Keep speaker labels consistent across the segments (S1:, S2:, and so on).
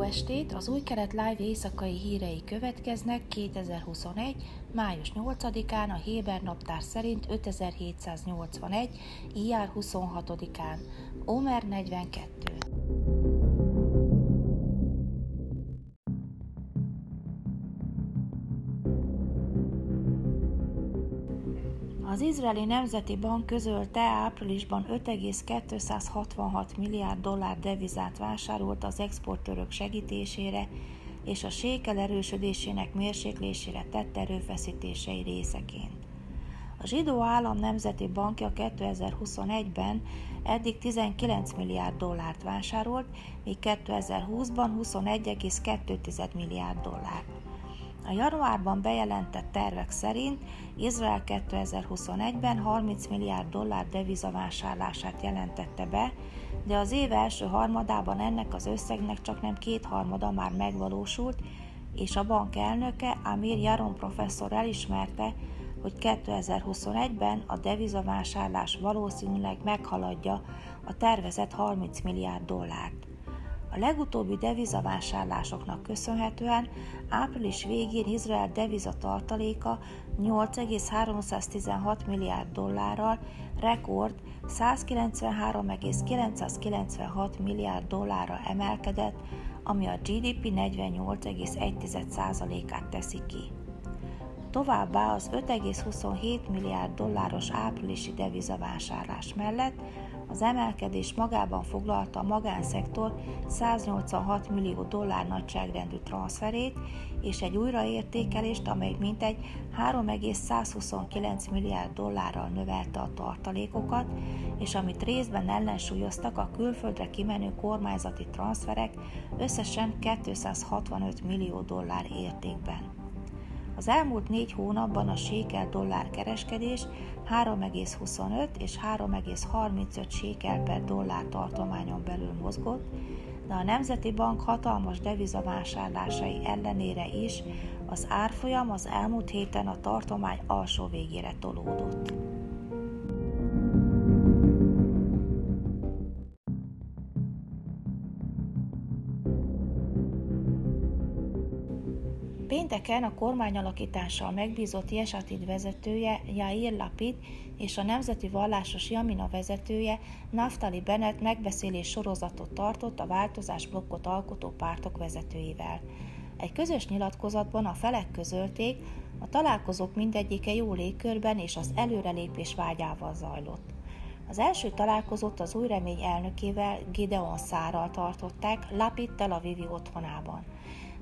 S1: Jó estét! Az Új Kelet Live éjszakai hírei következnek 2021. május 8-án, a Héber naptár szerint 5781. ijár 26-án, Omer 42. Az izraeli Nemzeti Bank közölte áprilisban 5,266 milliárd dollár devizát vásárolt az exportőrök segítésére és a sékel erősödésének mérséklésére tett erőfeszítései részeként. A zsidó állam nemzeti bankja 2021-ben eddig 19 milliárd dollárt vásárolt, míg 2020-ban 21,2 milliárd dollárt. A januárban bejelentett tervek szerint Izrael 2021-ben 30 milliárd dollár devizavásárlását jelentette be, de az év első harmadában ennek az összegnek csak nem kétharmada már megvalósult, és a bank elnöke Amir Jaron professzor elismerte, hogy 2021-ben a devizavásárlás valószínűleg meghaladja a tervezett 30 milliárd dollárt. A legutóbbi devizavásárlásoknak köszönhetően április végén Izrael deviza tartaléka 8,316 milliárd dollárral rekord 193,996 milliárd dollárra emelkedett, ami a GDP 48,1%-át teszi ki. Továbbá az 5,27 milliárd dolláros áprilisi devizavásárlás mellett az emelkedés magában foglalta a magánszektor 186 millió dollár nagyságrendű transferét és egy újraértékelést, amely mintegy 3,129 milliárd dollárral növelte a tartalékokat, és amit részben ellensúlyoztak a külföldre kimenő kormányzati transferek összesen 265 millió dollár értékben. Az elmúlt négy hónapban a sékel dollár kereskedés 3,25 és 3,35 sékel per dollár tartományon belül mozgott, de a Nemzeti Bank hatalmas devizavásárlásai ellenére is az árfolyam az elmúlt héten a tartomány alsó végére tolódott. Pénteken a kormányalakítással megbízott Jesatid vezetője Jair Lapid és a Nemzeti Vallásos Jamina vezetője Naftali Bennett megbeszélés sorozatot tartott a változás blokkot alkotó pártok vezetőivel. Egy közös nyilatkozatban a felek közölték, a találkozók mindegyike jó légkörben és az előrelépés vágyával zajlott. Az első találkozót az új remény elnökével, Gideon Szárral tartották Lapid Tel Avivi otthonában.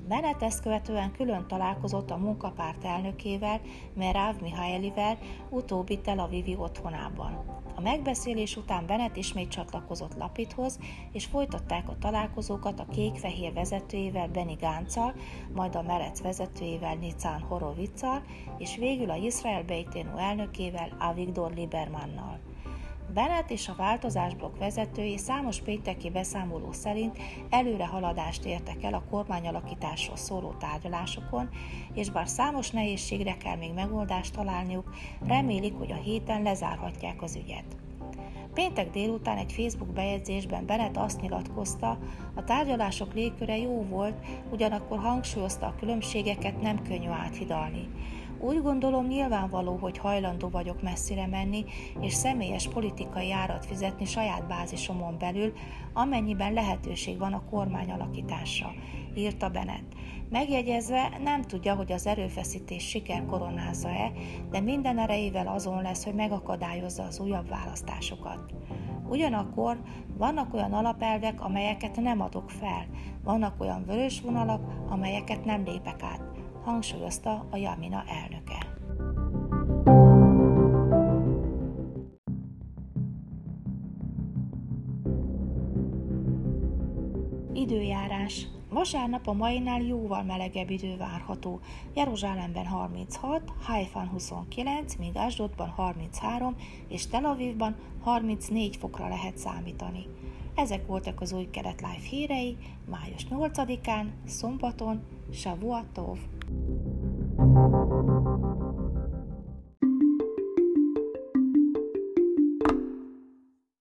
S1: Bennett ezt követően külön találkozott a munkapárt elnökével, Merav Mihaelivel, utóbbi Tel Avivi otthonában. A megbeszélés után Bennett ismét csatlakozott Lapidhoz, és folytatták a találkozókat a kék-fehér vezetőjével Benny Gánccal, majd a Merec vezetőjével Nicán Horovicsal, és végül a Israel Beiténu elnökével Avigdor Libermannal. Bennett és a változásblokk vezetői számos pénteki beszámoló szerint előre haladást értek el a kormányalakításról szóló tárgyalásokon, és bár számos nehézségre kell még megoldást találniuk, remélik, hogy a héten lezárhatják az ügyet. Péntek délután egy Facebook bejegyzésben Bennett azt nyilatkozta, a tárgyalások légköre jó volt, ugyanakkor hangsúlyozta a különbségeket nem könnyű áthidalni. Úgy gondolom nyilvánvaló, hogy hajlandó vagyok messzire menni, és személyes politikai árat fizetni saját bázisomon belül, amennyiben lehetőség van a kormány alakításra, írta Bennett. Megjegyezve nem tudja, hogy az erőfeszítés siker koronázza-e, de minden erejével azon lesz, hogy megakadályozza az újabb választásokat. Ugyanakkor vannak olyan alapelvek, amelyeket nem adok fel, vannak olyan vörös vonalak, amelyeket nem lépek át hangsúlyozta a Jamina elnöke. Időjárás. Vasárnap a mainál jóval melegebb idő várható. Jeruzsálemben 36, Haifán 29, míg Asdodban 33 és Tel Avivban 34 fokra lehet számítani. Ezek voltak az új kelet live hírei május 8-án, szombaton, Shavuatov. Thank you.